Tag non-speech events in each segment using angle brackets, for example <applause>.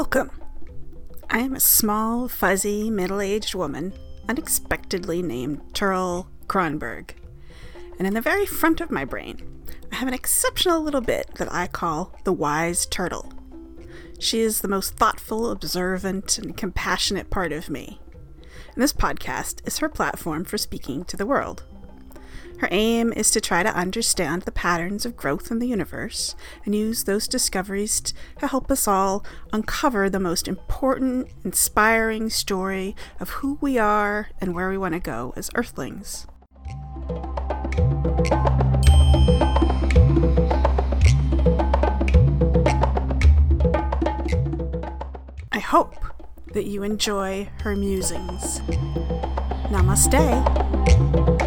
Welcome. I am a small, fuzzy, middle aged woman, unexpectedly named Turl Kronberg. And in the very front of my brain, I have an exceptional little bit that I call the wise turtle. She is the most thoughtful, observant, and compassionate part of me. And this podcast is her platform for speaking to the world. Her aim is to try to understand the patterns of growth in the universe and use those discoveries to help us all uncover the most important, inspiring story of who we are and where we want to go as Earthlings. I hope that you enjoy her musings. Namaste.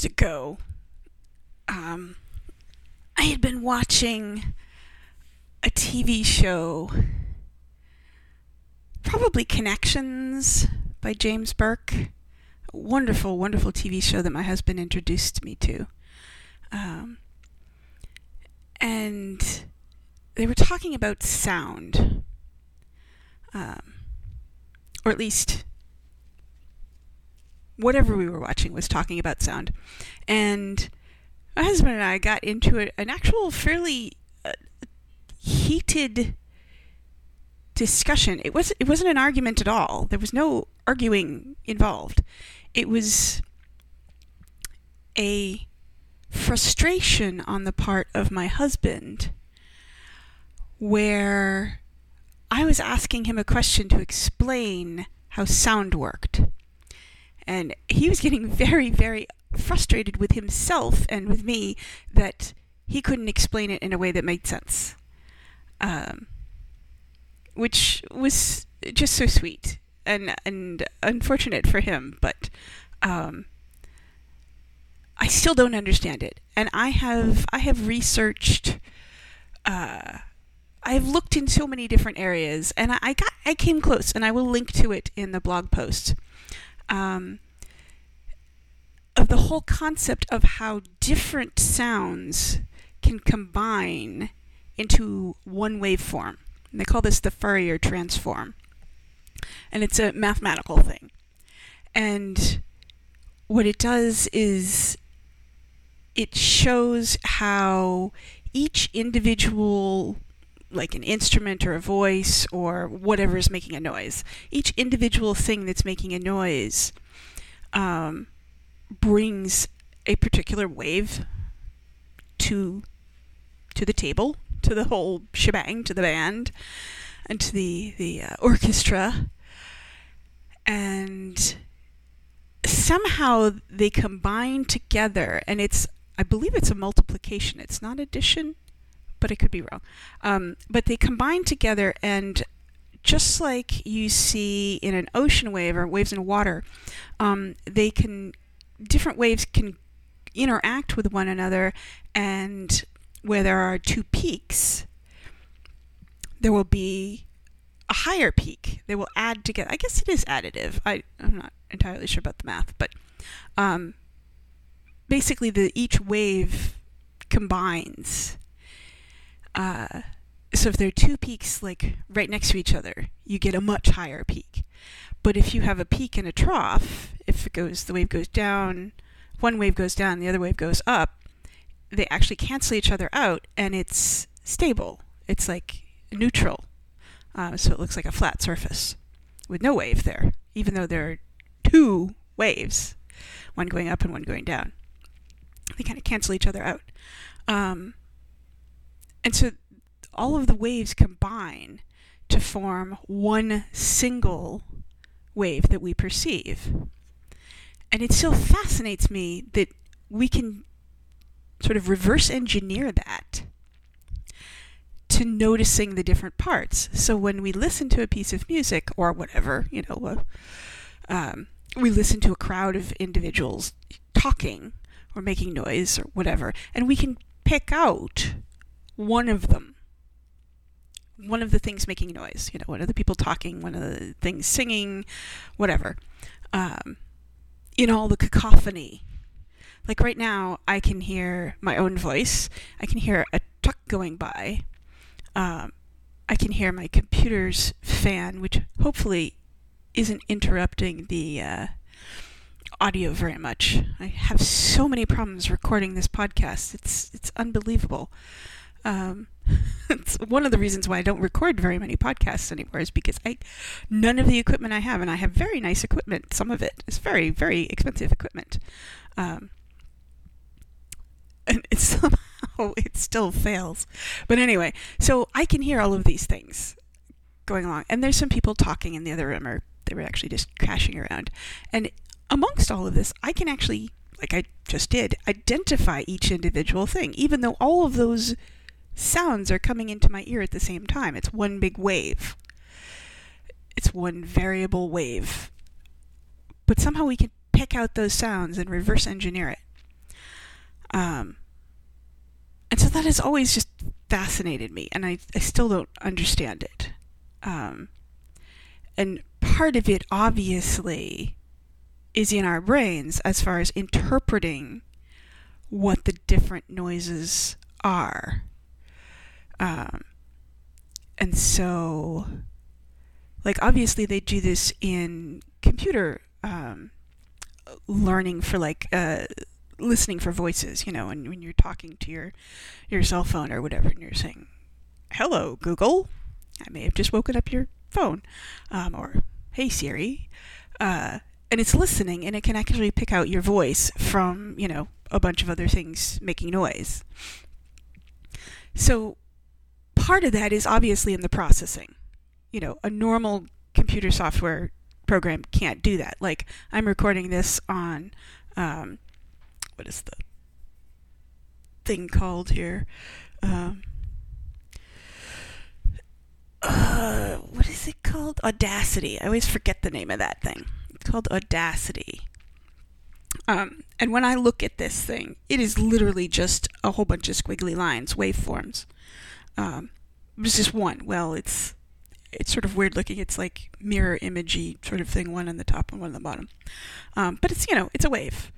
Years ago, um, I had been watching a TV show, probably Connections by James Burke. A wonderful, wonderful TV show that my husband introduced me to. Um, and they were talking about sound. Um, or at least whatever we were watching was talking about sound. And my husband and I got into a, an actual fairly uh, heated discussion. It was it wasn't an argument at all. There was no arguing involved. It was a frustration on the part of my husband where I was asking him a question to explain how sound worked. And he was getting very, very frustrated with himself and with me that he couldn't explain it in a way that made sense. Um, which was just so sweet and and unfortunate for him, but um, I still don't understand it. And I have I have researched. Uh, I've looked in so many different areas, and I, I got I came close, and I will link to it in the blog post um, of the whole concept of how different sounds can combine into one waveform. And they call this the Fourier transform. And it's a mathematical thing. And what it does is it shows how each individual like an instrument or a voice or whatever is making a noise. Each individual thing that's making a noise um, brings a particular wave to to the table, to the whole shebang, to the band, and to the the uh, orchestra, and somehow they combine together, and it's I believe it's a multiplication. It's not addition but I could be wrong. Um, but they combine together, and just like you see in an ocean wave or waves in water, um, they can different waves can interact with one another, and where there are two peaks, there will be a higher peak. They will add together. I guess it is additive. I, I'm not entirely sure about the math, but um, basically, the each wave combines uh, so if there are two peaks like right next to each other, you get a much higher peak. But if you have a peak and a trough, if it goes the wave goes down, one wave goes down, the other wave goes up, they actually cancel each other out, and it's stable. It's like neutral, uh, so it looks like a flat surface with no wave there, even though there are two waves, one going up and one going down. They kind of cancel each other out. Um, and so all of the waves combine to form one single wave that we perceive. And it still fascinates me that we can sort of reverse engineer that to noticing the different parts. So when we listen to a piece of music or whatever, you know, uh, um, we listen to a crowd of individuals talking or making noise or whatever, and we can pick out one of them. One of the things making noise, you know, one of the people talking, one of the things singing, whatever. Um, in all the cacophony. Like right now, I can hear my own voice. I can hear a truck going by. Um, I can hear my computer's fan, which hopefully isn't interrupting the uh, audio very much. I have so many problems recording this podcast. It's it's unbelievable. Um, <laughs> it's one of the reasons why I don't record very many podcasts anymore is because I none of the equipment I have, and I have very nice equipment. Some of it is very very expensive equipment, um, and it's <laughs> somehow it still fails. But anyway, so I can hear all of these things going along, and there's some people talking in the other room, or they were actually just crashing around, and amongst all of this, I can actually, like I just did, identify each individual thing, even though all of those sounds are coming into my ear at the same time. It's one big wave. It's one variable wave. But somehow we can pick out those sounds and reverse engineer it. Um, and so that has always just fascinated me, and I, I still don't understand it. Um, and part of it, obviously, is in our brains as far as interpreting what the different noises are. Um, and so, like, obviously, they do this in computer um, learning for like uh, listening for voices, you know, and when you're talking to your your cell phone or whatever, and you're saying, "Hello, Google," I may have just woken up your phone, um, or "Hey Siri," uh, and it's listening, and it can actually pick out your voice from you know a bunch of other things making noise. So part of that is obviously in the processing. You know, a normal computer software program can't do that. Like I'm recording this on um, what is the thing called here? Um, uh, what is it called? Audacity. I always forget the name of that thing. It's called Audacity. Um, and when I look at this thing, it is literally just a whole bunch of squiggly lines, waveforms. Um, it's just one. Well, it's it's sort of weird looking. It's like mirror imagey sort of thing, one on the top and one on the bottom. Um, but it's you know it's a wave.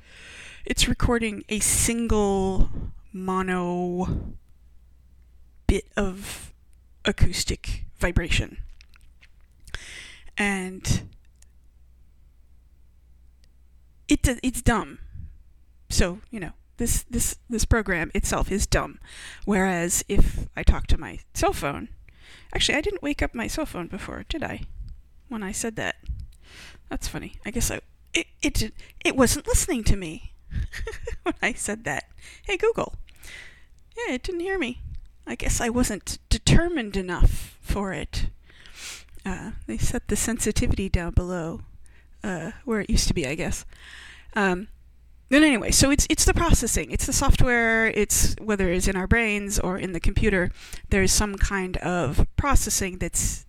It's recording a single mono bit of acoustic vibration, and it it's dumb. So you know this this this program itself is dumb. Whereas if I talk to my cell phone, actually I didn't wake up my cell phone before, did I? When I said that, that's funny. I guess I it it it wasn't listening to me <laughs> when I said that. Hey Google, yeah, it didn't hear me. I guess I wasn't determined enough for it. Uh, they set the sensitivity down below uh, where it used to be, I guess. Um, but anyway, so it's it's the processing, it's the software, it's whether it's in our brains or in the computer. There's some kind of processing that's,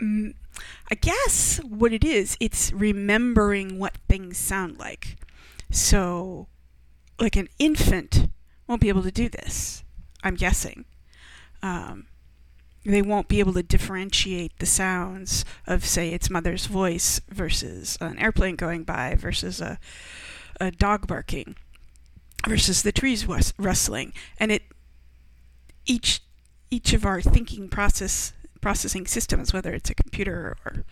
mm, I guess, what it is. It's remembering what things sound like. So, like an infant won't be able to do this. I'm guessing. Um, they won't be able to differentiate the sounds of, say, its mother's voice versus an airplane going by versus a, a dog barking versus the trees rustling. And it each each of our thinking process processing systems, whether it's a computer or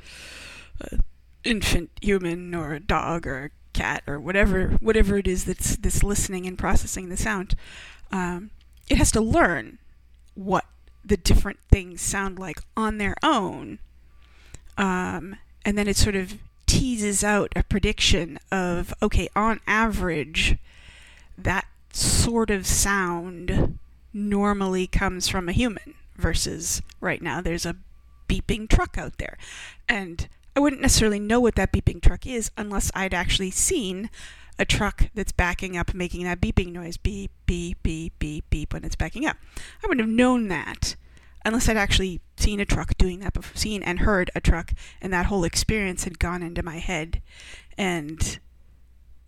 an infant human or a dog or a cat or whatever whatever it is that's that's listening and processing the sound, um, it has to learn what the different things sound like on their own. Um, and then it sort of teases out a prediction of okay, on average, that sort of sound normally comes from a human versus right now there's a beeping truck out there. And I wouldn't necessarily know what that beeping truck is unless I'd actually seen a truck that's backing up, making that beeping noise, beep, beep, beep, beep, beep, when it's backing up. I wouldn't have known that unless I'd actually seen a truck doing that before, seen and heard a truck, and that whole experience had gone into my head, and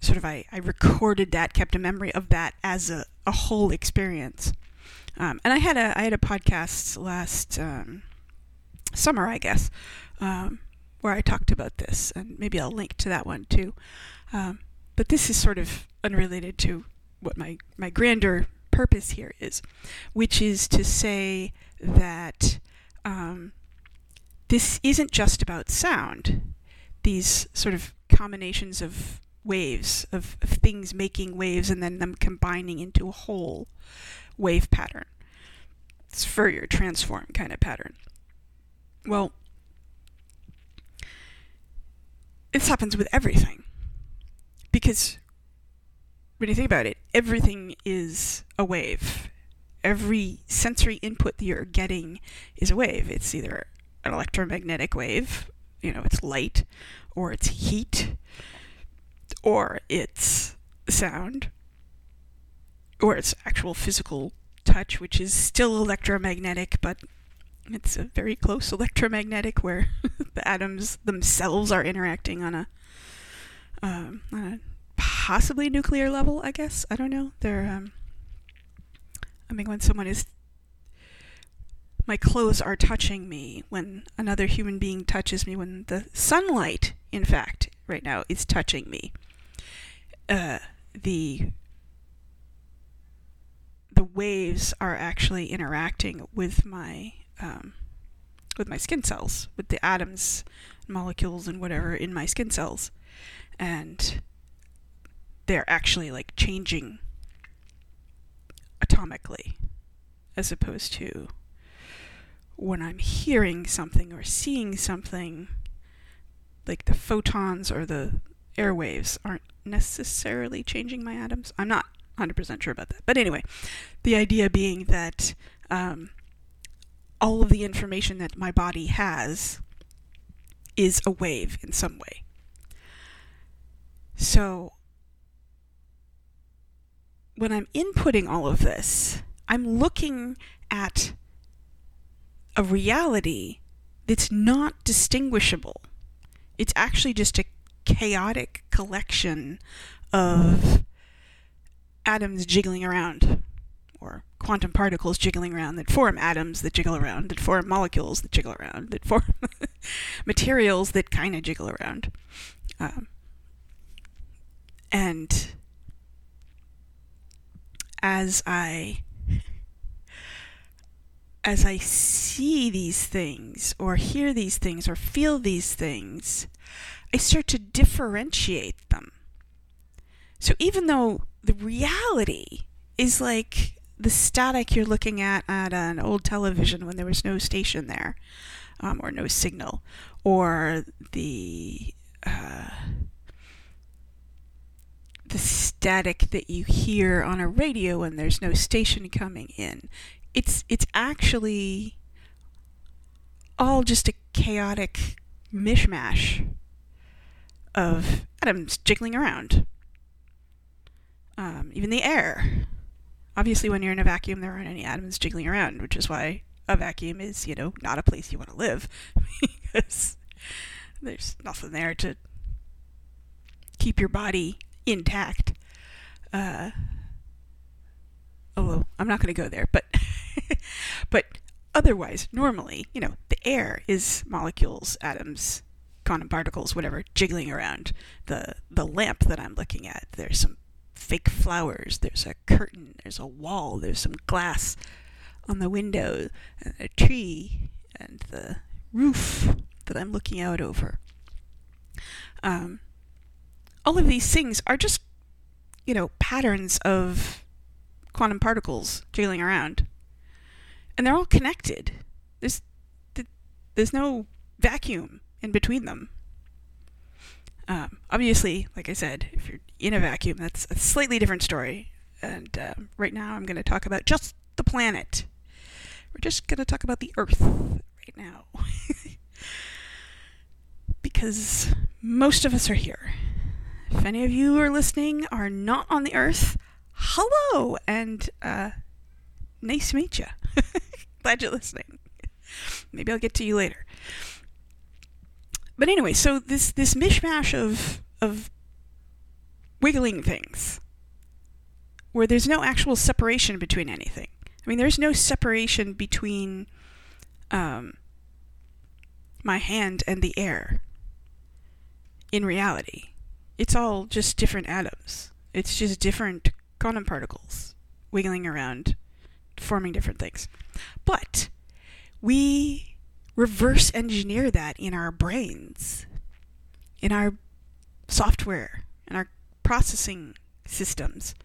sort of I, I recorded that, kept a memory of that as a, a whole experience. Um, and I had a I had a podcast last um, summer, I guess, um, where I talked about this, and maybe I'll link to that one too. Um, but this is sort of unrelated to what my my grander purpose here is, which is to say that um, this isn't just about sound. These sort of combinations of waves, of, of things making waves and then them combining into a whole wave pattern. It's Fourier transform kind of pattern. Well, this happens with everything. Because when you think about it, everything is a wave. Every sensory input that you're getting is a wave. It's either an electromagnetic wave, you know, it's light, or it's heat, or it's sound, or it's actual physical touch, which is still electromagnetic, but it's a very close electromagnetic where <laughs> the atoms themselves are interacting on a, um, on a possibly nuclear level. I guess I don't know. They're. Um, I mean, when someone is, my clothes are touching me. When another human being touches me. When the sunlight, in fact, right now is touching me. Uh, the the waves are actually interacting with my um, with my skin cells, with the atoms, molecules, and whatever in my skin cells, and they're actually like changing atomically, as opposed to when I'm hearing something or seeing something, like the photons or the airwaves aren't necessarily changing my atoms. I'm not 100% sure about that. But anyway, the idea being that um, all of the information that my body has is a wave in some way. So when I'm inputting all of this, I'm looking at a reality that's not distinguishable. It's actually just a chaotic collection of atoms jiggling around, or quantum particles jiggling around that form atoms that jiggle around, that form molecules that jiggle around, that form <laughs> materials that kind of jiggle around. Um, and as I as I see these things or hear these things or feel these things, I start to differentiate them. So even though the reality is like the static you're looking at at an old television when there was no station there um, or no signal, or the uh, the static that you hear on a radio when there's no station coming in. It's it's actually all just a chaotic mishmash of atoms jiggling around. Um, even the air. Obviously, when you're in a vacuum, there aren't any atoms jiggling around, which is why a vacuum is, you know, not a place you want to live <laughs> because there's nothing there to keep your body intact. Uh, although I'm not going to go there, but <laughs> but otherwise, normally, you know, the air is molecules, atoms, quantum particles, whatever, jiggling around the the lamp that I'm looking at. There's some fake flowers. There's a curtain. There's a wall. There's some glass on the window, and a tree, and the roof that I'm looking out over. Um, all of these things are just, you know, patterns of quantum particles jiggling around. And they're all connected. There's, there's no vacuum in between them. Um, obviously, like I said, if you're in a vacuum, that's a slightly different story. And uh, right now, I'm going to talk about just the planet. We're just going to talk about the Earth right now. <laughs> because most of us are here if any of you are listening are not on the earth, hello and uh, nice to meet you. <laughs> Glad you're listening. Maybe I'll get to you later. But anyway, so this this mishmash of of wiggling things where there's no actual separation between anything. I mean, there's no separation between um, my hand and the air in reality. It's all just different atoms. It's just different quantum particles wiggling around, forming different things. But we reverse engineer that in our brains, in our software, in our processing systems.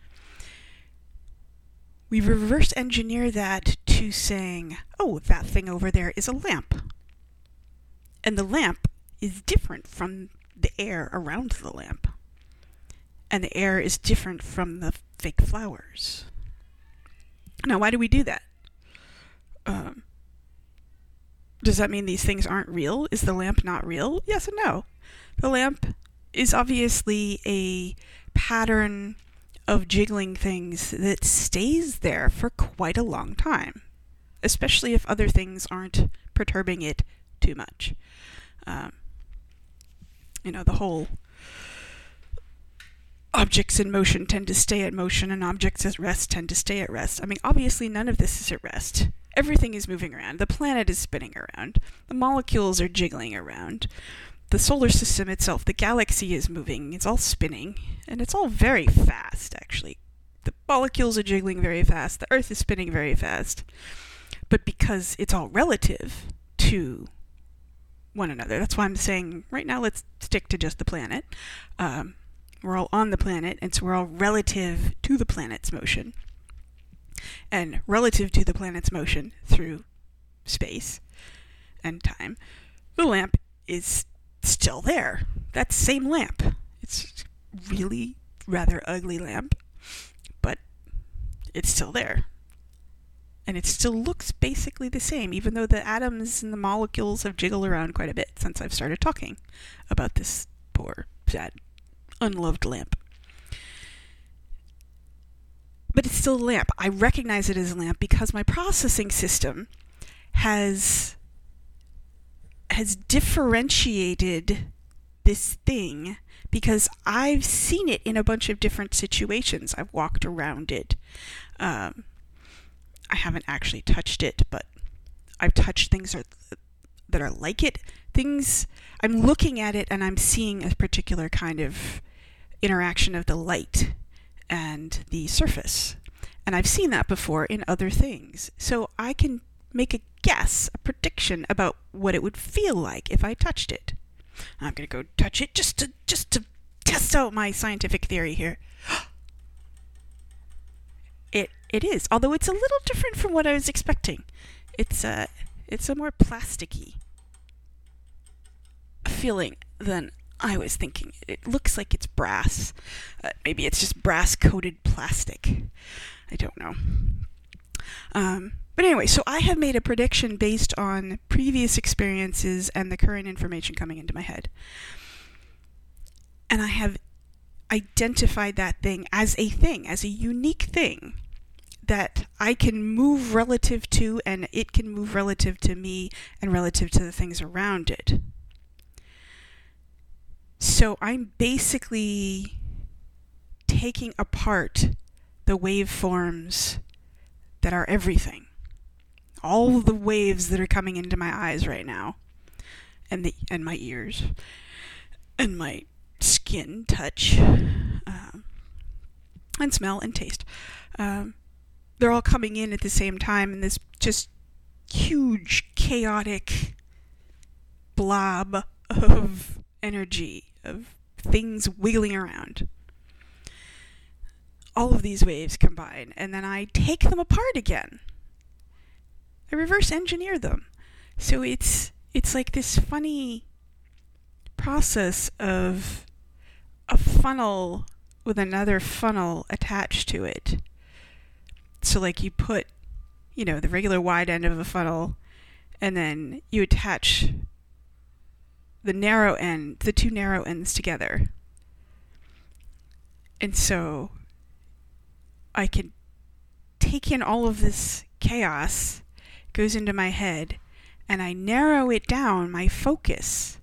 We reverse engineer that to saying, oh, that thing over there is a lamp. And the lamp is different from the air around the lamp. And the air is different from the fake flowers. Now, why do we do that? Um, does that mean these things aren't real? Is the lamp not real? Yes and no. The lamp is obviously a pattern of jiggling things that stays there for quite a long time, especially if other things aren't perturbing it too much. Um, you know, the whole objects in motion tend to stay at motion and objects at rest tend to stay at rest. I mean, obviously, none of this is at rest. Everything is moving around. The planet is spinning around. The molecules are jiggling around. The solar system itself, the galaxy is moving. It's all spinning. And it's all very fast, actually. The molecules are jiggling very fast. The Earth is spinning very fast. But because it's all relative to one another. That's why I'm saying right now let's stick to just the planet. Um, we're all on the planet, and so we're all relative to the planet's motion. And relative to the planet's motion through space and time, the lamp is still there. That same lamp. It's really rather ugly lamp, but it's still there and it still looks basically the same, even though the atoms and the molecules have jiggled around quite a bit since I've started talking about this poor, sad, unloved lamp. But it's still a lamp. I recognize it as a lamp because my processing system has has differentiated this thing because I've seen it in a bunch of different situations. I've walked around it. Um, I haven't actually touched it, but I've touched things that are like it. Things I'm looking at it and I'm seeing a particular kind of interaction of the light and the surface. And I've seen that before in other things. So I can make a guess, a prediction about what it would feel like if I touched it. I'm going to go touch it just to just to test out my scientific theory here. <gasps> <gasps> It is, although it's a little different from what I was expecting. It's a it's a more plasticky feeling than I was thinking. It looks like it's brass. Uh, maybe it's just brass coated plastic. I don't know. Um, but anyway, so I have made a prediction based on previous experiences and the current information coming into my head. And I have identified that thing as a thing, as a unique thing that I can move relative to and it can move relative to me and relative to the things around it. So I'm basically taking apart the waveforms that are everything. All the waves that are coming into my eyes right now and the and my ears and my skin touch um, and smell and taste. Um, they're all coming in at the same time in this just huge chaotic blob of energy of things wiggling around. All of these waves combine and then i take them apart again. I reverse engineer them. So it's it's like this funny process of a funnel with another funnel attached to it so like you put, you know, the regular wide end of a funnel and then you attach the narrow end, the two narrow ends together. and so I can take in all of this chaos goes into my head and I narrow it down, my focus,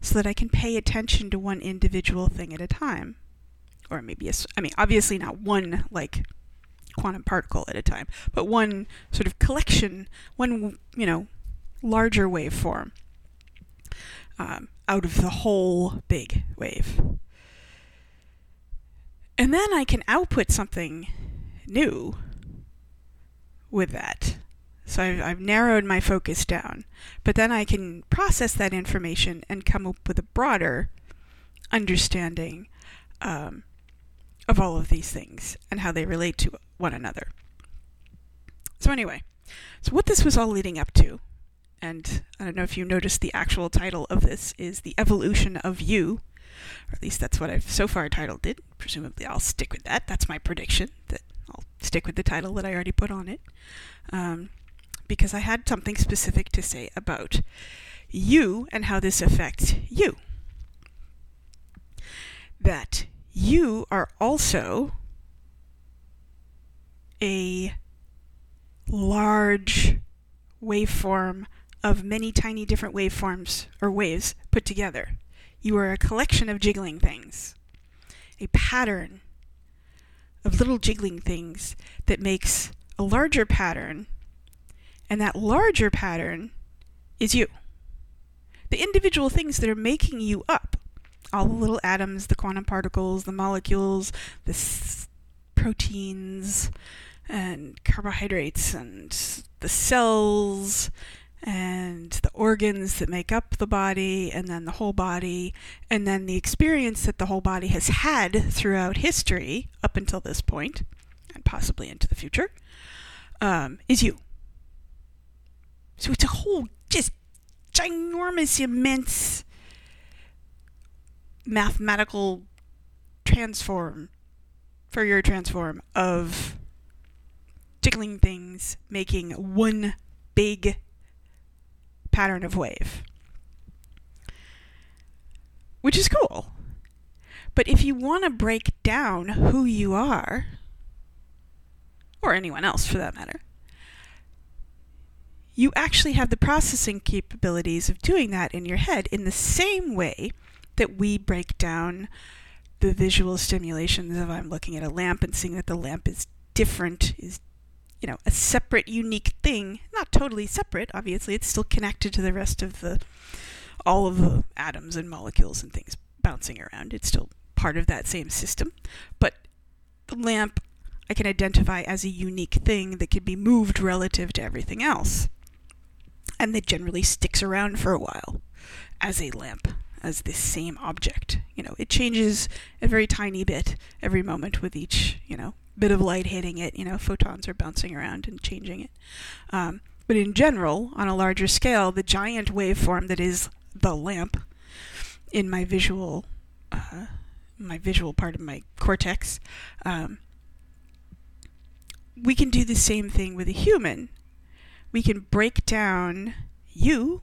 so that I can pay attention to one individual thing at a time. Or maybe, a, I mean, obviously not one like quantum particle at a time, but one sort of collection, one, you know, larger waveform um, out of the whole big wave. And then I can output something new with that. So I've, I've, narrowed my focus down. But then I can process that information and come up with a broader understanding um, of all of these things and how they relate to one another. So, anyway, so what this was all leading up to, and I don't know if you noticed the actual title of this is The Evolution of You, or at least that's what I've so far titled it. Presumably, I'll stick with that. That's my prediction that I'll stick with the title that I already put on it. Um, because I had something specific to say about you and how this affects you. That you are also a large waveform of many tiny different waveforms or waves put together. You are a collection of jiggling things, a pattern of little jiggling things that makes a larger pattern, and that larger pattern is you. The individual things that are making you up, all the little atoms, the quantum particles, the molecules, the s- proteins, and carbohydrates and the cells and the organs that make up the body and then the whole body and then the experience that the whole body has had throughout history up until this point and possibly into the future um, is you. So it's a whole just ginormous immense mathematical transform Fourier transform of jiggling things making one big pattern of wave. Which is cool. But if you want to break down who you are, or anyone else for that matter, you actually have the processing capabilities of doing that in your head in the same way that we break down the visual stimulations of I'm looking at a lamp and seeing that the lamp is different, is you know, a separate, unique thing. Not totally separate, obviously. It's still connected to the rest of the, all of the atoms and molecules and things bouncing around. It's still part of that same system. But the lamp I can identify as a unique thing that can be moved relative to everything else. And that generally sticks around for a while as a lamp, as this same object. You know, it changes a very tiny bit every moment with each, you know, bit of light hitting it. You know, photons are bouncing around and changing it. Um, but in general, on a larger scale, the giant waveform that is the lamp in my visual, uh, my visual part of my cortex, um, we can do the same thing with a human. We can break down you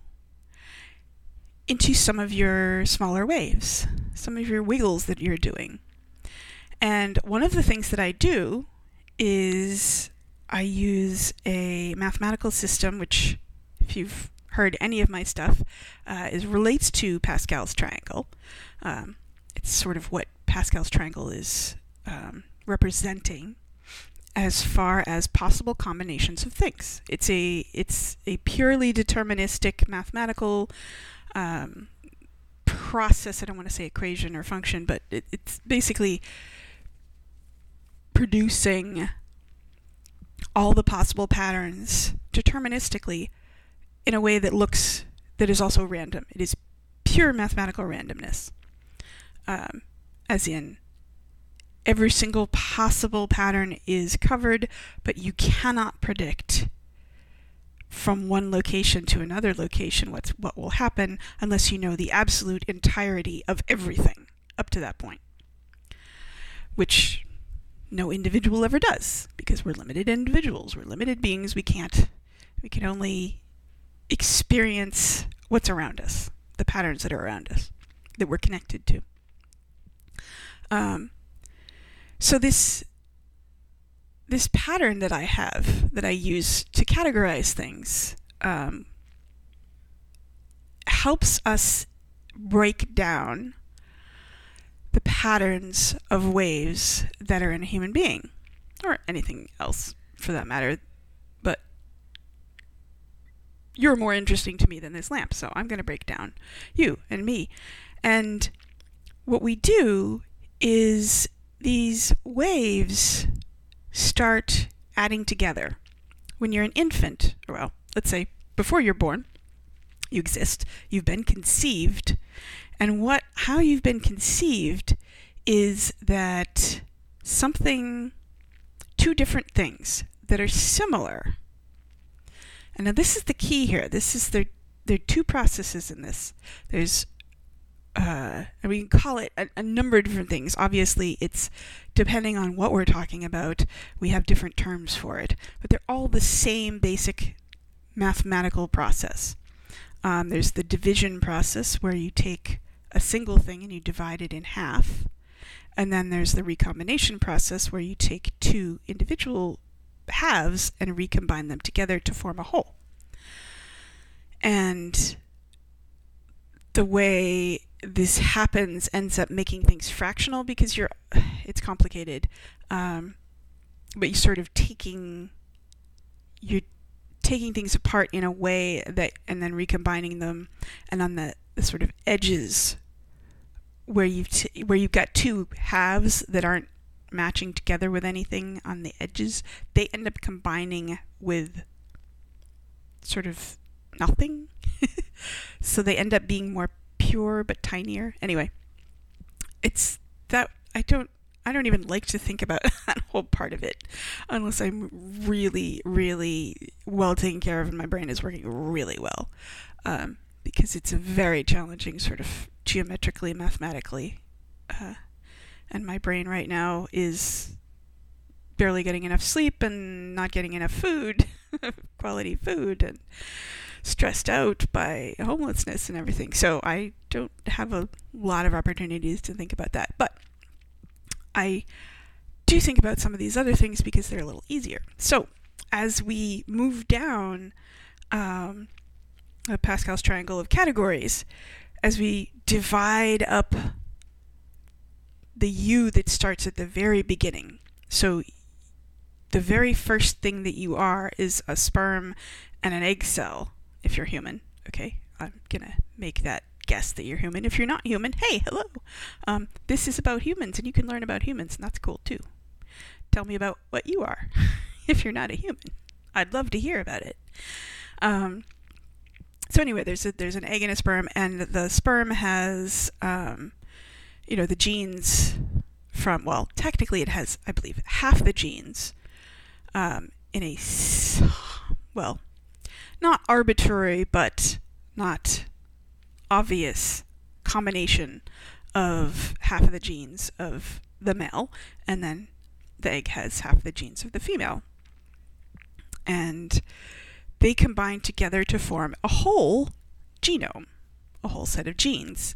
into some of your smaller waves, some of your wiggles that you're doing. And one of the things that I do is I use a mathematical system, which, if you've heard any of my stuff, uh, is relates to Pascal's triangle. Um, it's sort of what Pascal's triangle is um, representing as far as possible combinations of things. It's a it's a purely deterministic mathematical um, process. I don't want to say equation or function, but it, it's basically producing all the possible patterns deterministically in a way that looks that is also random. It is pure mathematical randomness, um, as in every single possible pattern is covered, but you cannot predict from one location to another location what's what will happen unless you know the absolute entirety of everything up to that point. Which no individual ever does because we're limited individuals. We're limited beings. We can't, we can only experience what's around us, the patterns that are around us, that we're connected to. Um, so this this pattern that I have that I use to categorize things um, helps us break down the patterns of waves that are in a human being or anything else for that matter. But you're more interesting to me than this lamp, so I'm going to break down you and me. And what we do is these waves start adding together. When you're an infant, or well, let's say before you're born, you exist, you've been conceived, and what how you've been conceived is that something two different things that are similar. And now this is the key here. This is there there are two processes in this. There's uh, and we can call it a, a, number of different things. Obviously, it's depending on what we're talking about, we have different terms for it, but they're all the same basic mathematical process. Um, there's the division process where you take a single thing and you divide it in half. And then there's the recombination process where you take two individual halves and recombine them together to form a whole. And the way this happens ends up making things fractional because you're <sighs> it's complicated um, but you're sort of taking you're taking things apart in a way that and then recombining them and on the, the sort of edges where you've t- where you've got two halves that aren't matching together with anything on the edges they end up combining with sort of nothing <laughs> so they end up being more pure but tinier. Anyway, it's that I don't I don't even like to think about <laughs> that whole part of it unless I'm really, really well taken care of and my brain is working really well. Um, because it's a very challenging sort of geometrically, mathematically. Uh, and my brain right now is barely getting enough sleep and not getting enough food, <laughs> quality food, and stressed out by homelessness and everything. So I don't have a lot of opportunities to think about that. But I do think about some of these other things because they're a little easier. So as we move down um, Pascal's triangle of categories, as we divide up the you that starts at the very beginning. So the very first thing that you are is a sperm and an egg cell if you're human. Okay, I'm gonna make that guess that you're human. If you're not human, hey, hello. Um, this is about humans, and you can learn about humans, and that's cool too. Tell me about what you are, <laughs> if you're not a human. I'd love to hear about it. Um, so anyway, there's a, there's an egg and a sperm, and the sperm has, um, you know, the genes from well, technically it has, I believe, half the genes um, in a well not arbitrary, but not obvious combination of half of the genes of the male, and then the egg has half the genes of the female. And they combine together to form a whole genome, a whole set of genes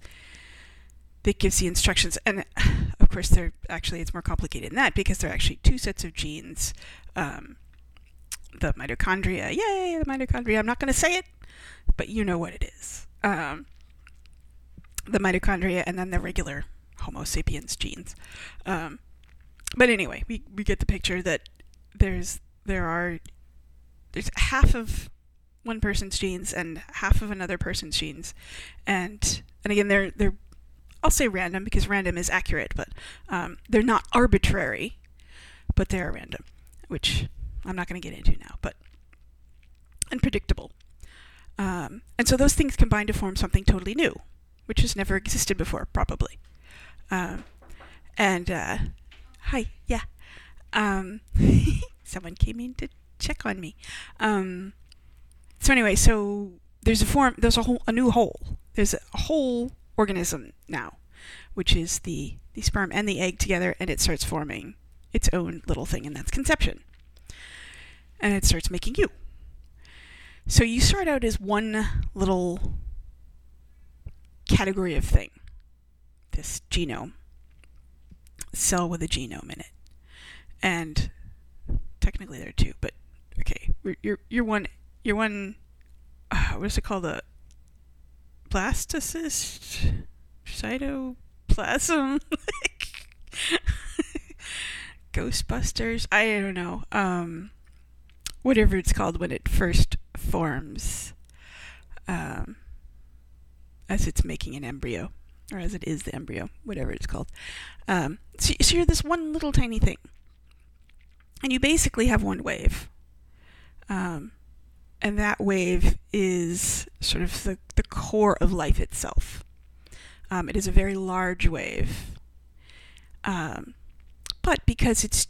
that gives the instructions. And of course, they're actually it's more complicated than that because there are actually two sets of genes um, the mitochondria. Yay, the mitochondria. I'm not going to say it, but you know what it is. Um, the mitochondria and then the regular Homo sapiens genes. Um, but anyway, we, we get the picture that there's there are there's half of one person's genes and half of another person's genes, and and again they're they're I'll say random because random is accurate, but um, they're not arbitrary, but they are random, which I'm not going to get into now, but unpredictable. Um, and so those things combine to form something totally new, which has never existed before, probably. Um, and uh, hi, yeah. Um, <laughs> someone came in to check on me. Um, so anyway, so there's a form. There's a whole a new whole. There's a whole organism now, which is the the sperm and the egg together, and it starts forming its own little thing, and that's conception and it starts making you. So you start out as one little category of thing, this genome. cell with a genome in it. And technically there are two, but okay, you're you're one you're one. Uh, what is it called? A blastocyst, cytoplasm, <laughs> Ghostbusters. I don't know. Um, whatever it's called when it first forms, um, as it's making an embryo, or as it is the embryo, whatever it's called. Um, so, so you're this one little tiny thing, and you basically have one wave. Um, and that wave is sort of the, the core of life itself. Um, it is a very large wave. Um, but because it's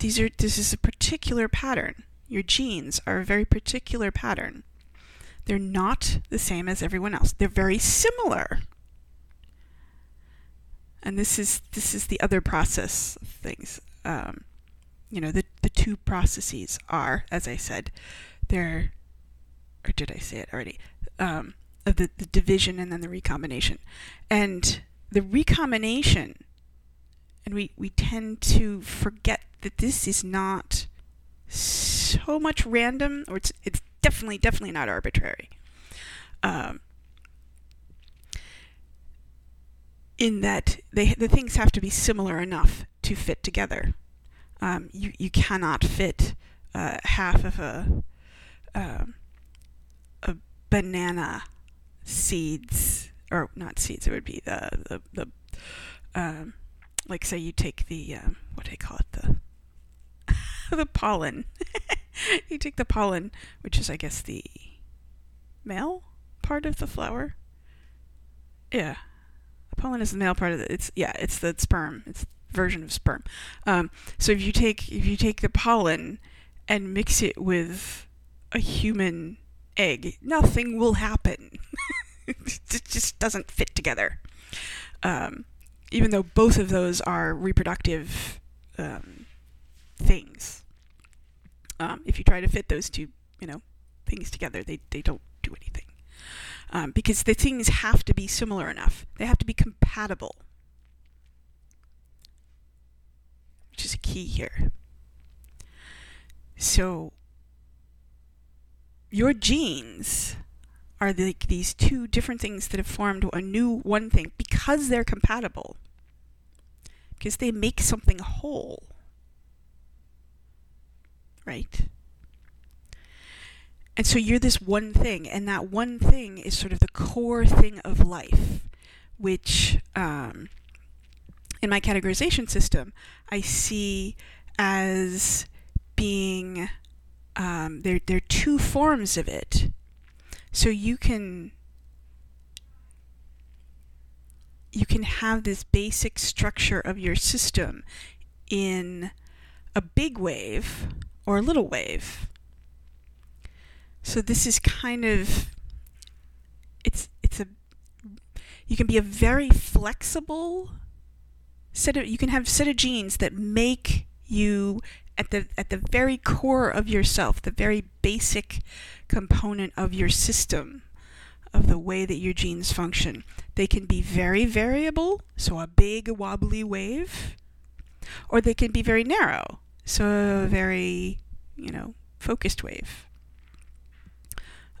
these are this is a particular pattern. Your genes are a very particular pattern. They're not the same as everyone else. They're very similar. And this is this is the other process of things. Um, you know, the the two processes are, as I said, they're or did I say it already? Um, of the, the division and then the recombination. And the recombination, and we, we tend to forget that this is not so much random, or it's, it's definitely, definitely not arbitrary. Um, in that they, the things have to be similar enough to fit together. Um, you, you cannot fit uh, half of a, um, banana seeds, or not seeds, it would be the, the, the um, like say you take the, um, what do they call it, the, <laughs> the pollen. <laughs> you take the pollen, which is, I guess, the male part of the flower. Yeah. The pollen is the male part of it. It's, yeah, it's the sperm. It's version of sperm. Um, so if you take, if you take the pollen and mix it with a human egg, nothing will happen. <laughs> it just doesn't fit together. Um, even though both of those are reproductive um, things. Um, if you try to fit those two, you know, things together, they, they don't do anything. Um, because the things have to be similar enough. They have to be compatible. Which is a key here. So your genes are like these two different things that have formed a new one thing because they're compatible. Because they make something whole. Right? And so you're this one thing, and that one thing is sort of the core thing of life, which um, in my categorization system, I see as being um, there, there are two forms of it. So you can you can have this basic structure of your system in a big wave or a little wave. So this is kind of it's it's a you can be a very flexible set of you can have set of genes that make you at the at the very core of yourself, the very basic component of your system of the way that your genes function. They can be very variable, so a big wobbly wave, or they can be very narrow, so a very, you know, focused wave.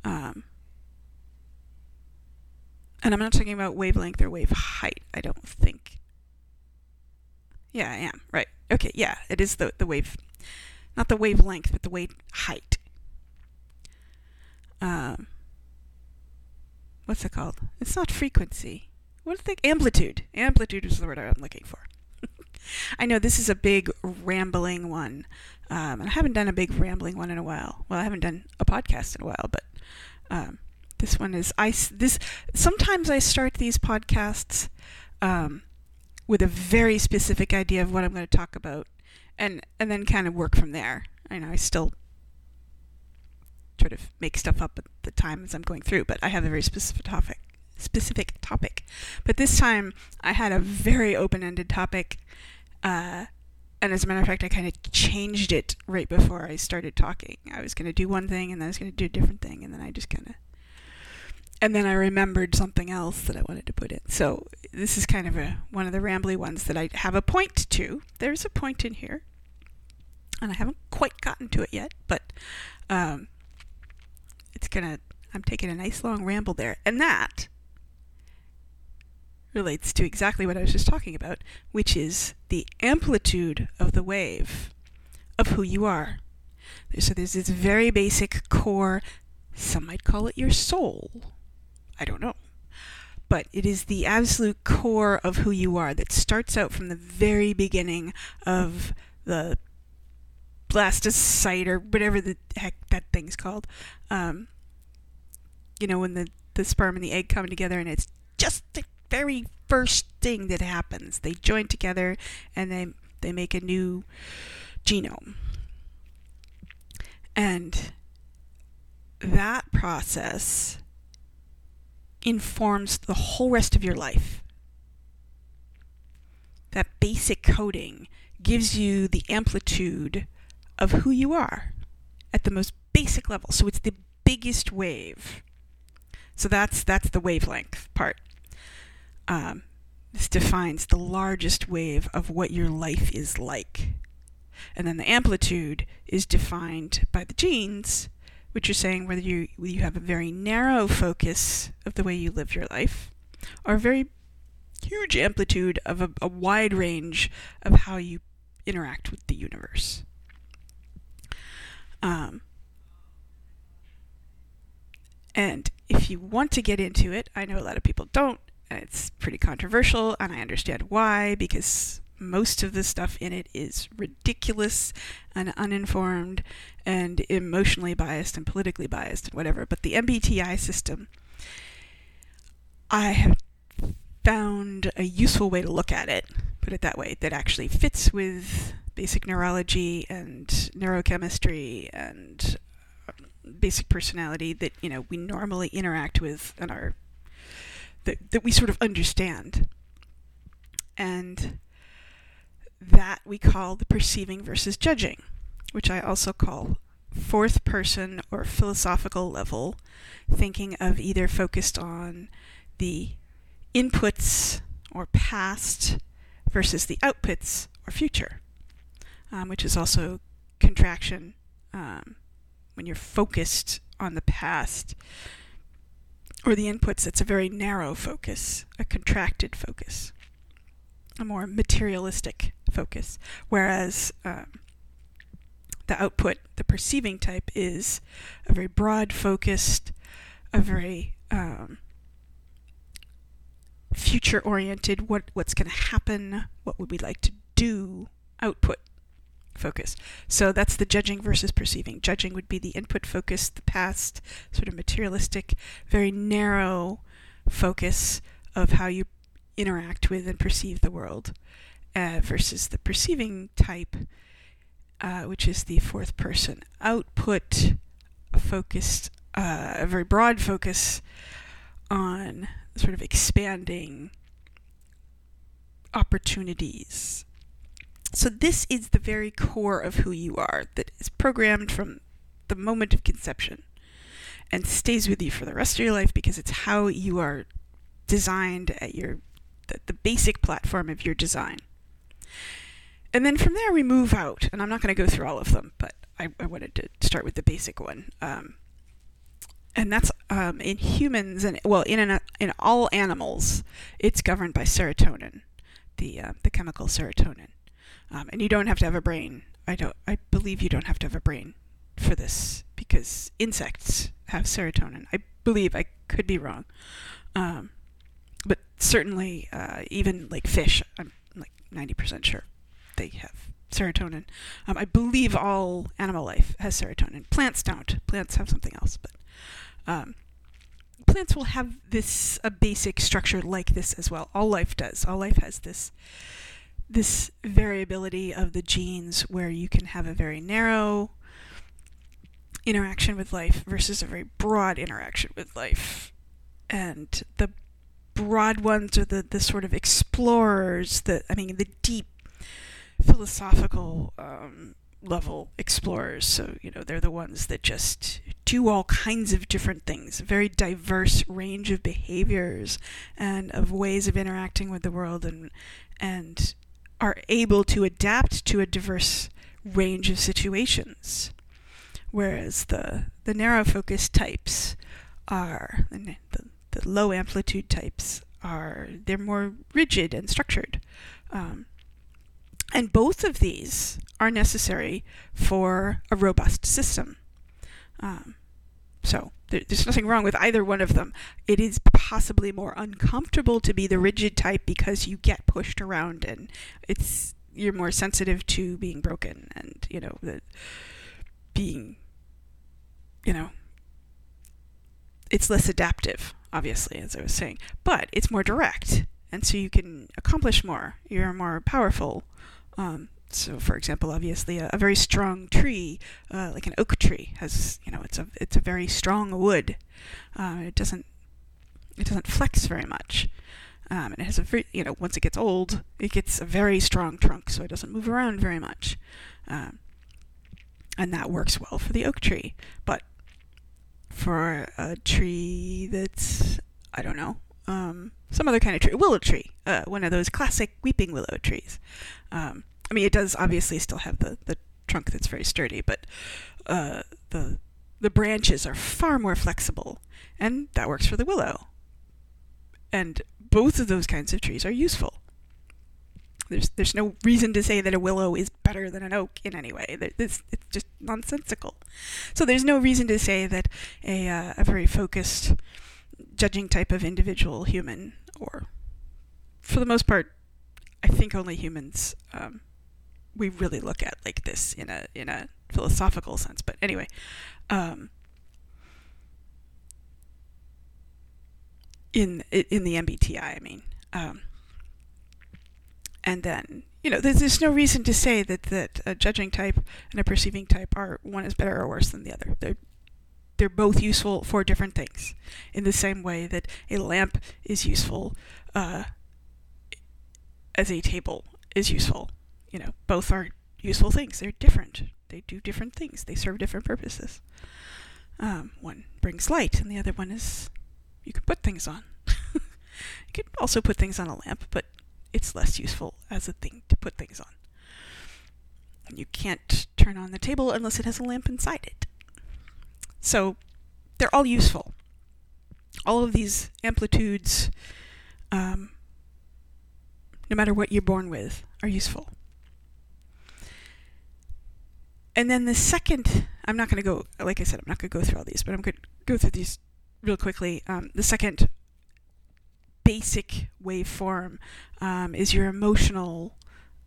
Um, and I'm not talking about wavelength or wave height, I don't think. Yeah, I am. Right. Okay, yeah, it is the, the wave, not the wavelength, but the wave height. Um, what's it called? It's not frequency. What is the amplitude? Amplitude is the word I'm looking for. <laughs> I know this is a big rambling one. Um, and I haven't done a big rambling one in a while. Well, I haven't done a podcast in a while, but um, this one is I. This sometimes I start these podcasts um, with a very specific idea of what I'm going to talk about, and and then kind of work from there. I know I still sort of make stuff up at the time as I'm going through, but I have a very specific topic. Specific topic, but this time I had a very open-ended topic, uh, and as a matter of fact, I kind of changed it right before I started talking. I was going to do one thing, and then I was going to do a different thing, and then I just kind of and then I remembered something else that I wanted to put in. So this is kind of a one of the rambly ones that I have a point to. There's a point in here, and I haven't quite gotten to it yet, but um, it's gonna. I'm taking a nice long ramble there, and that relates to exactly what I was just talking about, which is the amplitude of the wave of who you are. So there's this very basic core, some might call it your soul. I don't know. But it is the absolute core of who you are that starts out from the very beginning of the blastocyte or whatever the heck that thing's called. Um, you know, when the, the sperm and the egg come together and it's just the very first thing that happens. They join together and they, they make a new genome. And that process informs the whole rest of your life. That basic coding gives you the amplitude of who you are at the most basic level. So it's the biggest wave. So that's that's the wavelength part. Um, this defines the largest wave of what your life is like. And then the amplitude is defined by the genes, which are saying whether you, you have a very narrow focus of the way you live your life or a very huge amplitude of a, a wide range of how you interact with the universe. Um, and if you want to get into it, I know a lot of people don't, and it's pretty controversial, and I understand why, because most of the stuff in it is ridiculous and uninformed and emotionally biased and politically biased and whatever. But the MBTI system, I have found a useful way to look at it, put it that way, that actually fits with basic neurology and neurochemistry and um, basic personality that you know we normally interact with and are that, that we sort of understand and that we call the perceiving versus judging, which I also call fourth person or philosophical level thinking of either focused on the inputs or past versus the outputs or future, um, which is also contraction um, when you're focused on the past or the inputs. It's a very narrow focus, a contracted focus a more materialistic focus, whereas um, the output, the perceiving type, is a very broad focused, a very um, future oriented, what, what's going to happen, what would we like to do output focus. So that's the judging versus perceiving. Judging would be the input focus, the past, sort of materialistic, very narrow focus of how you interact with and perceive the world, uh, versus the perceiving type, uh, which is the fourth person output focused, uh, a very broad focus on sort of expanding opportunities. So, this is the very core of who you are that is programmed from the moment of conception and stays with you for the rest of your life because it's how you are designed at your the, the basic platform of your design. And then from there we move out, and I'm not going to go through all of them, but I, I, wanted to start with the basic one. Um, and that's um, in humans and well in an, in all animals, it's governed by serotonin, the uh, the chemical serotonin. Um, and you don't have to have a brain. I don't. I believe you don't have to have a brain for this because insects have serotonin. I believe I could be wrong. Um, but certainly uh, even like fish, I'm like 90% sure they have serotonin. Um, I believe all animal life has serotonin. Plants don't. Plants have something else, but um, plants will have this a basic structure like this as well. All life does. All life has this this variability of the genes where you can have a very narrow interaction with life versus a very broad interaction with life. And the broad ones are the, the sort of explorers, the I mean the deep philosophical um, level explorers. So, you know, they're the ones that just do all kinds of different things, a very diverse range of behaviors and of ways of interacting with the world and and are able to adapt to a diverse range of situations. Whereas the the narrow focus types are the, the, the low amplitude types are they're more rigid and structured. Um, and both of these are necessary for a robust system. Um, so there, there's nothing wrong with either one of them. It is possibly more uncomfortable to be the rigid type because you get pushed around and it's you're more sensitive to being broken and you know the being you know it's less adaptive obviously as i was saying but it's more direct and so you can accomplish more you're more powerful um, so, for example, obviously, a, a very strong tree, uh, like an oak tree, has you know it's a it's a very strong wood. Uh, it doesn't it doesn't flex very much, um, and it has a very you know once it gets old, it gets a very strong trunk, so it doesn't move around very much, um, and that works well for the oak tree. But for a tree that's I don't know um, some other kind of tree, willow tree, uh, one of those classic weeping willow trees. Um, I mean, it does obviously still have the, the trunk that's very sturdy, but uh, the the branches are far more flexible, and that works for the willow. And both of those kinds of trees are useful. There's there's no reason to say that a willow is better than an oak in any way. It's, it's just nonsensical. So there's no reason to say that a uh, a very focused judging type of individual human, or for the most part, I think only humans um, we really look at like this in a in a philosophical sense. But anyway, um, in in the MBTI, I mean, um, and then you know, there's, there's no reason to say that that a judging type and a perceiving type are one is better or worse than the other. They're they're both useful for different things. In the same way that a lamp is useful uh, as a table is useful. You know, both are useful things. They're different. They do different things. They serve different purposes. Um, one brings light, and the other one is you can put things on. <laughs> you can also put things on a lamp, but it's less useful as a thing to put things on. You can't turn on the table unless it has a lamp inside it. So they're all useful. All of these amplitudes, um, no matter what you're born with, are useful. And then the second, I'm not going to go, like I said, I'm not going to go through all these, but I'm going to go through these real quickly. Um, the second basic waveform um, is your emotional.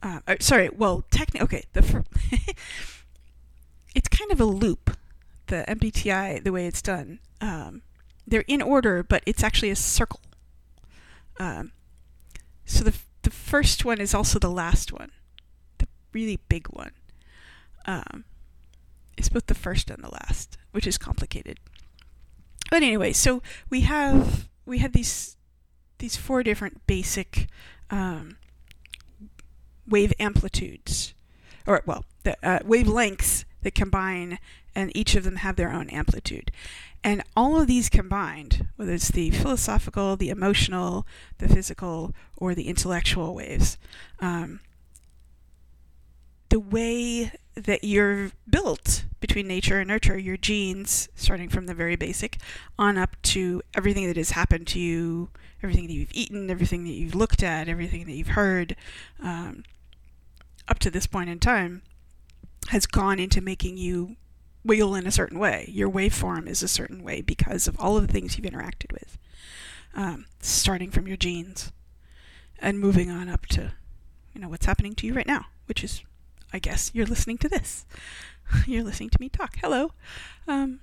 Uh, sorry, well, technically, okay, the fir- <laughs> it's kind of a loop the MBTI, the way it's done, um, they're in order, but it's actually a circle. Um, so the the first one is also the last one, the really big one. Um, it's both the first and the last, which is complicated. But anyway, so we have we have these these four different basic um, wave amplitudes, or well, the uh, wavelengths that combine and each of them have their own amplitude. And all of these combined, whether it's the philosophical, the emotional, the physical, or the intellectual waves, um, the way that you're built between nature and nurture, your genes, starting from the very basic, on up to everything that has happened to you, everything that you've eaten, everything that you've looked at, everything that you've heard, um, up to this point in time, has gone into making you wiggle in a certain way. Your waveform is a certain way because of all of the things you've interacted with, um, starting from your genes and moving on up to, you know, what's happening to you right now, which is, I guess, you're listening to this. <laughs> you're listening to me talk. Hello. Um,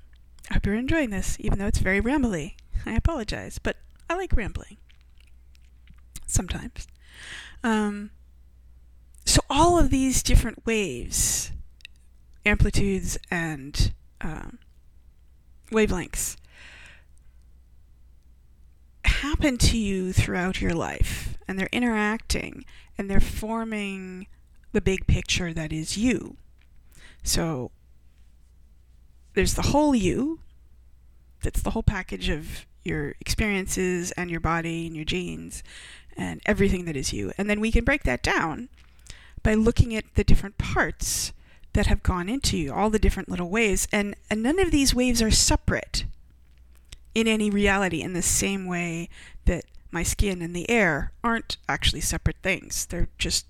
I hope you're enjoying this, even though it's very rambly. I apologize, but I like rambling. Sometimes. Um, so all of these different waves amplitudes and um, wavelengths happen to you throughout your life and they're interacting and they're forming the big picture that is you. So there's the whole you. That's the whole package of your experiences and your body and your genes and everything that is you. And then we can break that down by looking at the different parts that have gone into you, all the different little waves. And, and none of these waves are separate in any reality in the same way that my skin and the air aren't actually separate things. They're just,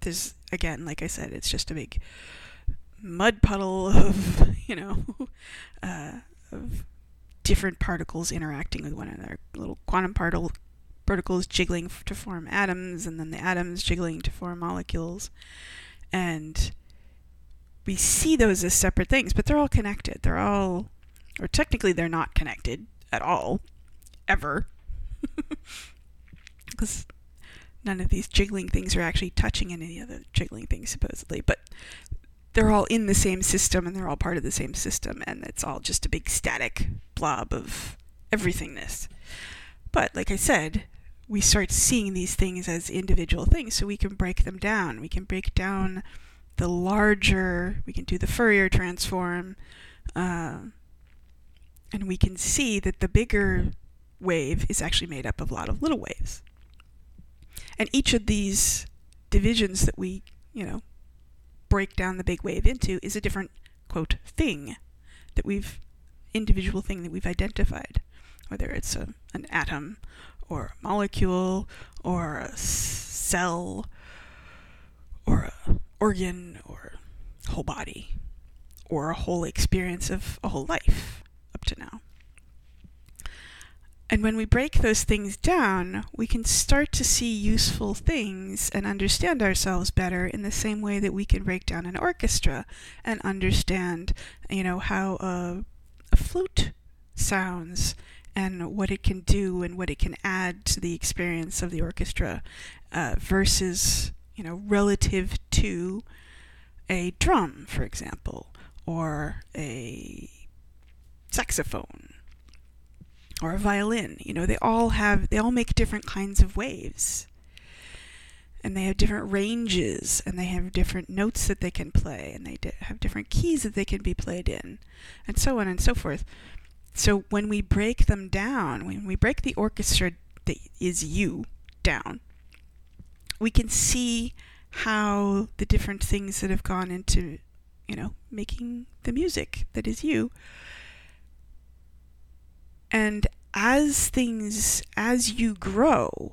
there's, again, like I said, it's just a big mud puddle of, <laughs> you know, <laughs> uh, of different particles interacting with one another. Little quantum particle, particles jiggling to form atoms, and then the atoms jiggling to form molecules. And we see those as separate things, but they're all connected. They're all, or technically, they're not connected at all, ever. <laughs> Because none of these jiggling things are actually touching any of the jiggling things, supposedly. But they're all in the same system and they're all part of the same system, and it's all just a big static blob of everythingness. But like I said, we start seeing these things as individual things, so we can break them down. We can break down the larger, we can do the Fourier transform, uh, and we can see that the bigger wave is actually made up of a lot of little waves. And each of these divisions that we, you know, break down the big wave into is a different, quote, thing that we've, individual thing that we've identified, whether it's a, an atom or a molecule or a cell or a organ or whole body or a whole experience of a whole life up to now. And when we break those things down, we can start to see useful things and understand ourselves better in the same way that we can break down an orchestra and understand, you know, how a, a flute sounds and what it can do and what it can add to the experience of the orchestra uh, versus, you know, relative to a drum, for example, or a saxophone or a violin. You know, they all have, they all make different kinds of waves. And they have different ranges, and they have different notes that they can play, and they have different keys that they can be played in, and so on and so forth. So when we break them down, when we break the orchestra that is you down, we can see how the different things that have gone into, you know, making the music that is you and as things, as you grow,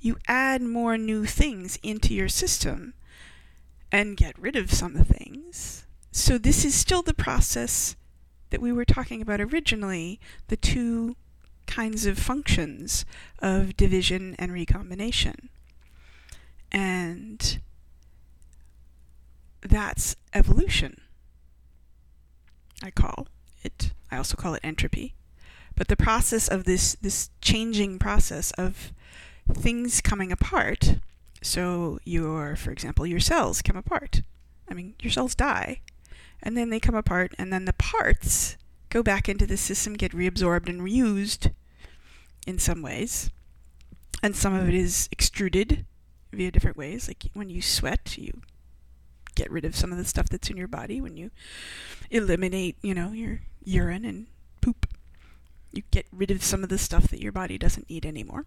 you add more new things into your system and get rid of some things. So this is still the process that we were talking about originally, the two kinds of functions of division and recombination. And that's evolution. I call it. I also call it entropy. But the process of this this changing process of things coming apart. So your, for example, your cells come apart. I mean, your cells die, and then they come apart, and then the parts go back into the system, get reabsorbed and reused in some ways. And some of it is extruded via different ways. Like when you sweat, you get rid of some of the stuff that's in your body. When you eliminate, you know, your urine and you get rid of some of the stuff that your body doesn't need anymore.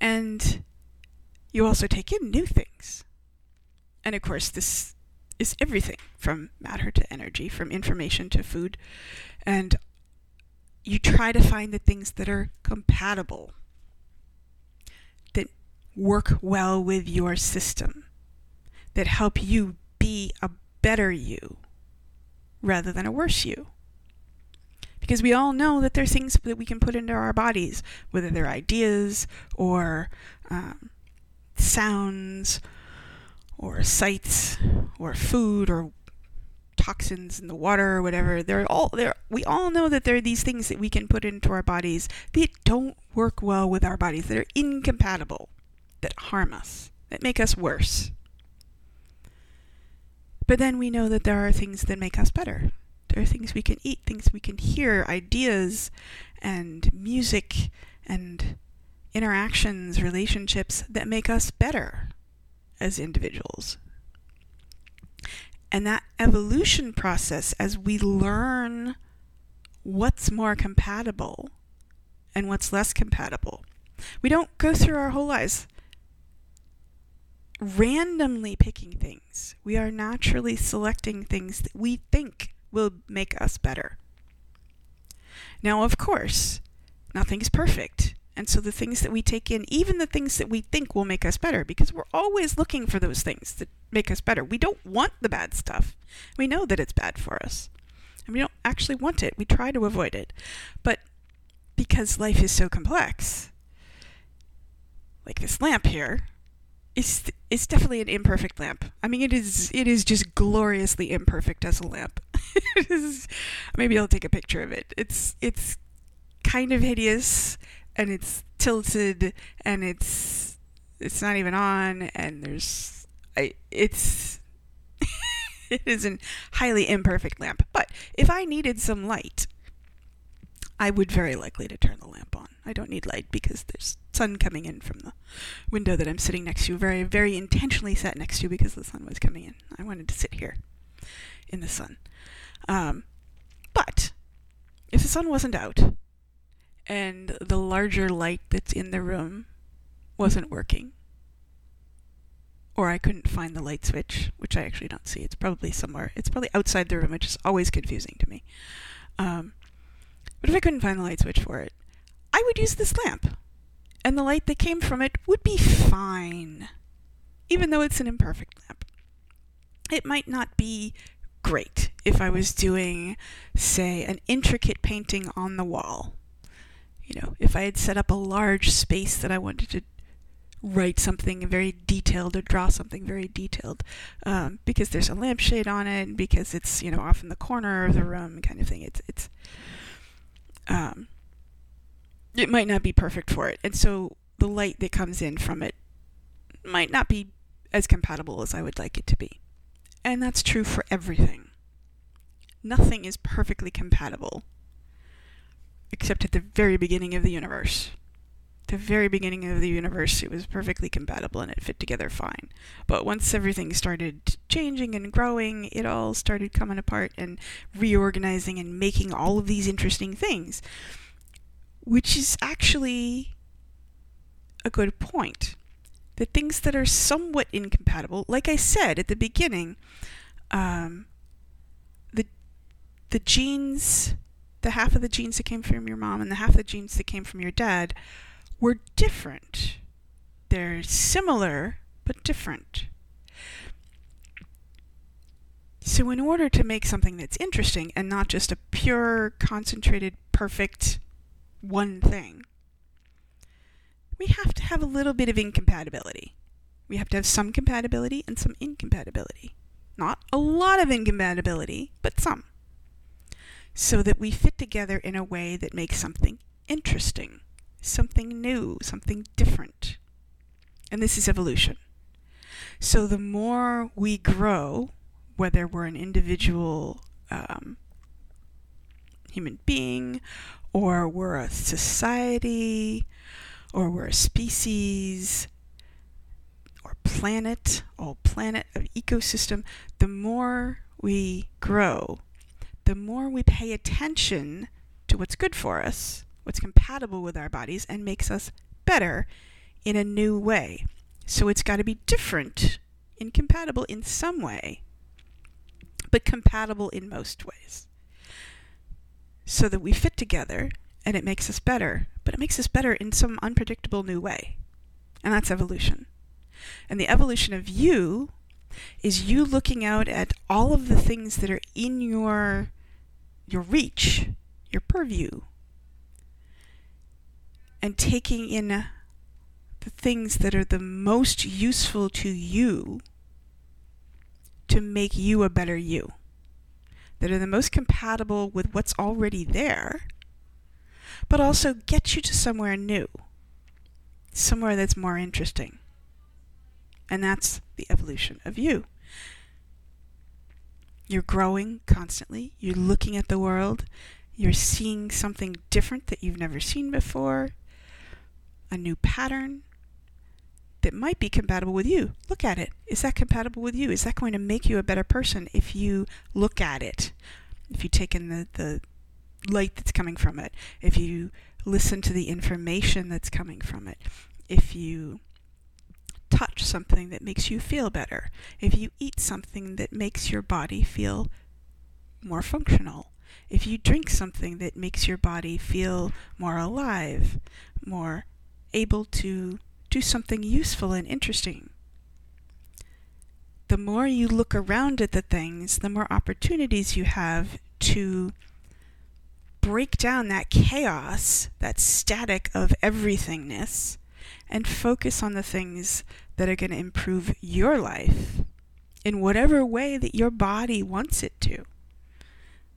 And you also take in new things. And of course, this is everything from matter to energy, from information to food. And you try to find the things that are compatible, that work well with your system, that help you be a better you rather than a worse you because we all know that there's things that we can put into our bodies, whether they're ideas or um, sounds or sights or food or toxins in the water or whatever. They're all there. We all know that there are these things that we can put into our bodies that don't work well with our bodies, that are incompatible, that harm us, that make us worse. But then we know that there are things that make us better. There are things we can eat, things we can hear, ideas and music and interactions, relationships that make us better as individuals. And that evolution process, as we learn what's more compatible and what's less compatible, we don't go through our whole lives randomly picking things. We are naturally selecting things that we think will make us better. Now, of course, nothing's perfect. And so the things that we take in, even the things that we think will make us better, because we're always looking for those things that make us better. We don't want the bad stuff. We know that it's bad for us. And we don't actually want it. We try to avoid it. But because life is so complex, like this lamp here, is it's definitely an imperfect lamp. I mean, it is it is just gloriously imperfect as a lamp. <laughs> is, maybe I'll take a picture of it. It's it's kind of hideous and it's tilted and it's it's not even on and there's I, it's <laughs> it is a highly imperfect lamp. But if I needed some light, I would very likely to turn the lamp on. I don't need light because there's sun coming in from the window that I'm sitting next to. Very, very intentionally sat next to because the sun was coming in. I wanted to sit here in the sun. Um, but if the sun wasn't out and the larger light that's in the room wasn't working, or I couldn't find the light switch, which I actually don't see. It's probably somewhere. It's probably outside the room, which is always confusing to me. Um, but if I couldn't find the light switch for it, I would use this lamp, and the light that came from it would be fine, even though it's an imperfect lamp. It might not be great if I was doing, say, an intricate painting on the wall. You know, if I had set up a large space that I wanted to write something very detailed or draw something very detailed um, because there's a lampshade on it because it's you know off in the corner of the room kind of thing it's it's um, it might not be perfect for it. And so the light that comes in from it might not be as compatible as I would like it to be. And that's true for everything. Nothing is perfectly compatible except at the very beginning of the universe. The very beginning of the universe, it was perfectly compatible and it fit together fine. But once everything started changing and growing, it all started coming apart and reorganizing and making all of these interesting things which is actually a good point. The things that are somewhat incompatible, like I said at the beginning, um, the the genes, the half of the genes that came from your mom and the half of the genes that came from your dad, were different. They're similar but different. So, in order to make something that's interesting and not just a pure, concentrated, perfect one thing, we have to have a little bit of incompatibility. We have to have some compatibility and some incompatibility. Not a lot of incompatibility, but some. So that we fit together in a way that makes something interesting, something new, something different. And this is evolution. So the more we grow, whether we're an individual um, human being or we're a society, or we're a species, or planet, all planet, of ecosystem, the more we grow, the more we pay attention to what's good for us, what's compatible with our bodies, and makes us better in a new way. So it's got to be different, incompatible in some way, but compatible in most ways so that we fit together and it makes us better, but it makes us better in some unpredictable new way. And that's evolution. And the evolution of you is you looking out at all of the things that are in your your reach, your purview, and taking in the things that are the most useful to you to make you a better you that are the most compatible with what's already there, but also get you to somewhere new, somewhere that's more interesting. And that's the evolution of you. You're growing constantly, you're looking at the world, you're seeing something different that you've never seen before, a new pattern that might be compatible with you. Look at it. Is that compatible with you? Is that going to make you a better person if you look at it? If you take in the, the light that's coming from it, if you listen to the information that's coming from it, if you touch something that makes you feel better, if you eat something that makes your body feel more functional, if you drink something that makes your body feel more alive, more able to do something useful and interesting. The more you look around at the things, the more opportunities you have to break down that chaos, that static of everythingness, and focus on the things that are going to improve your life in whatever way that your body wants it to.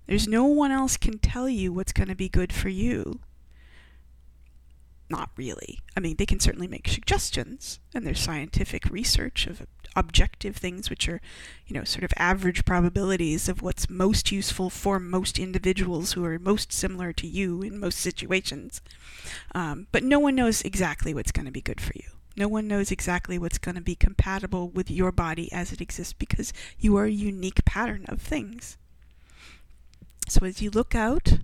There's no one else can tell you what's going to be good for you. Not really. I mean, they can certainly make suggestions, and there's scientific research of objective things which are, you know, sort of average probabilities of what's most useful for most individuals who are most similar to you in most situations. Um, but no one knows exactly what's going to be good for you. No one knows exactly what's going to be compatible with your body as it exists because you are a unique pattern of things. So as you look out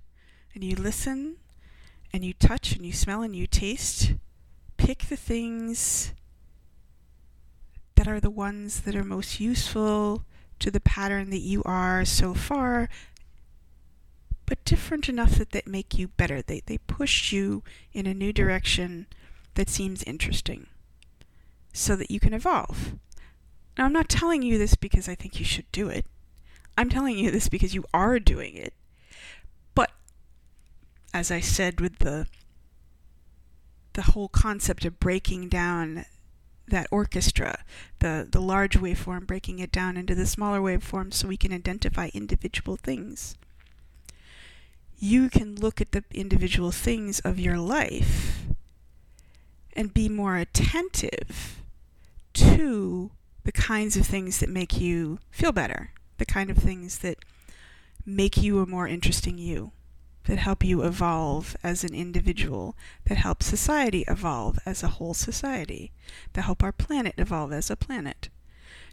and you listen and you touch and you smell and you taste, pick the things that are the ones that are most useful to the pattern that you are so far, but different enough that they make you better. They, they push you in a new direction that seems interesting so that you can evolve. Now, I'm not telling you this because I think you should do it. I'm telling you this because you are doing it. As I said with the the whole concept of breaking down that orchestra, the, the large waveform, breaking it down into the smaller waveforms so we can identify individual things. You can look at the individual things of your life and be more attentive to the kinds of things that make you feel better the kind of things that make you a more interesting you, that help you evolve as an individual, that help society evolve as a whole society, that help our planet evolve as a planet.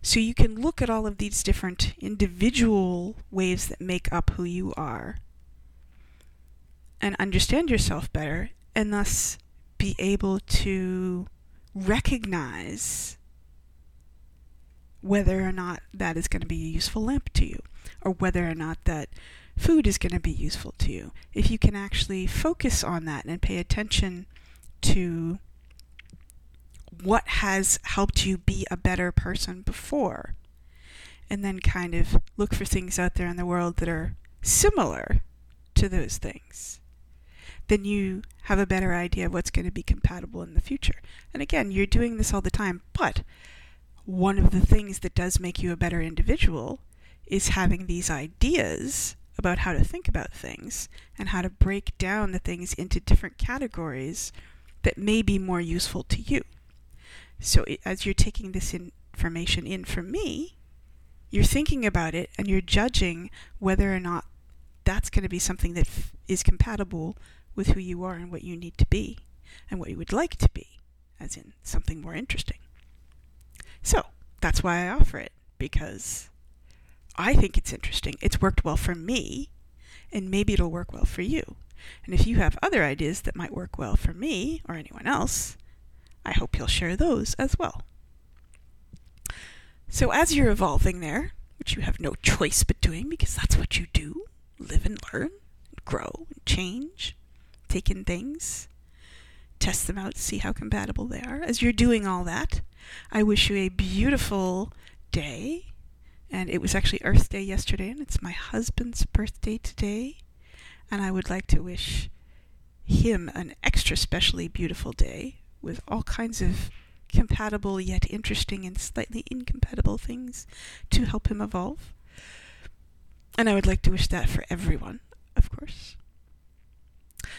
So you can look at all of these different individual ways that make up who you are and understand yourself better and thus be able to recognize whether or not that is going to be a useful lamp to you, or whether or not that food is going to be useful to you. If you can actually focus on that and pay attention to what has helped you be a better person before, and then kind of look for things out there in the world that are similar to those things, then you have a better idea of what's going to be compatible in the future. And again, you're doing this all the time, but one of the things that does make you a better individual is having these ideas about how to think about things and how to break down the things into different categories that may be more useful to you. So, as you're taking this information in from me, you're thinking about it and you're judging whether or not that's going to be something that f- is compatible with who you are and what you need to be and what you would like to be, as in something more interesting. So that's why I offer it, because I think it's interesting. It's worked well for me, and maybe it'll work well for you. And if you have other ideas that might work well for me or anyone else, I hope you'll share those as well. So as you're evolving there, which you have no <laughs> choice but doing because that's what you do live and learn, and grow and change, take in things, test them out, see how compatible they are. As you're doing all that, I wish you a beautiful day. And it was actually Earth Day yesterday, and it's my husband's birthday today. And I would like to wish him an extra specially beautiful day with all kinds of compatible yet interesting and slightly incompatible things to help him evolve. And I would like to wish that for everyone, of course.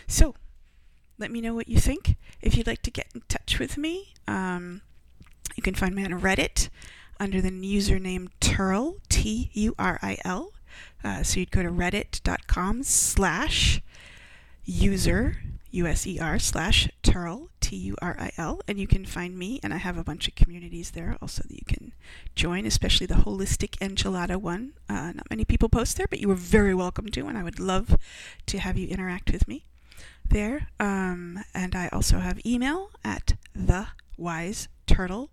So, let me know what you think. If you'd like to get in touch with me, um, you can find me on Reddit under the username Turil, T U R I L. Uh, so you'd go to reddit.com slash user, U S E R, slash Turil, T U R I L, and you can find me, and I have a bunch of communities there also that you can join, especially the holistic enchilada one. Uh, not many people post there, but you are very welcome to, and I would love to have you interact with me there. Um, and I also have email at thewiseturtle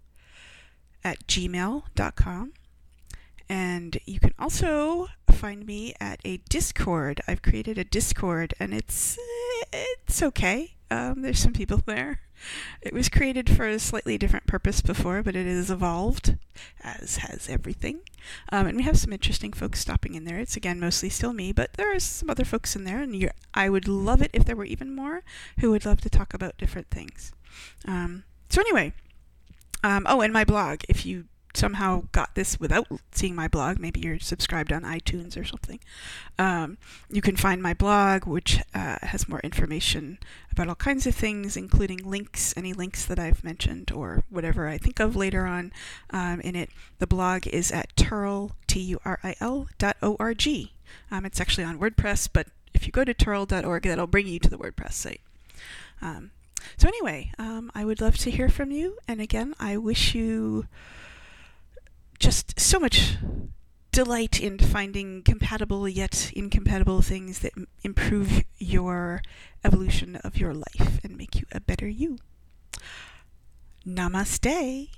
at gmail.com. And you can also find me at a Discord. I've created a Discord, and it's it's okay. Um, there's some people <laughs> there. It was created for a slightly different purpose before, but it has evolved, as has everything. Um, and we have some interesting folks stopping in there. It's again mostly still me, but there are some other folks in there, and I would love it if there were even more who would love to talk about different things. Um, so anyway, um, oh, and my blog. If you somehow got this without seeing my blog, maybe you're subscribed on iTunes or something, um, you can find my blog, which uh, has more information about all kinds of things, including links, any links that I've mentioned or whatever I think of later on um, in it. The blog is at turil, T-U-R-I-L dot O-R-G. Um, it's actually on WordPress, but if you go to turil.org, that'll bring you to the WordPress site. Um, so anyway, um, I would love to hear from you. And again, I wish you just so much delight in finding compatible yet incompatible things that improve your evolution of your life and make you a better you. Namaste.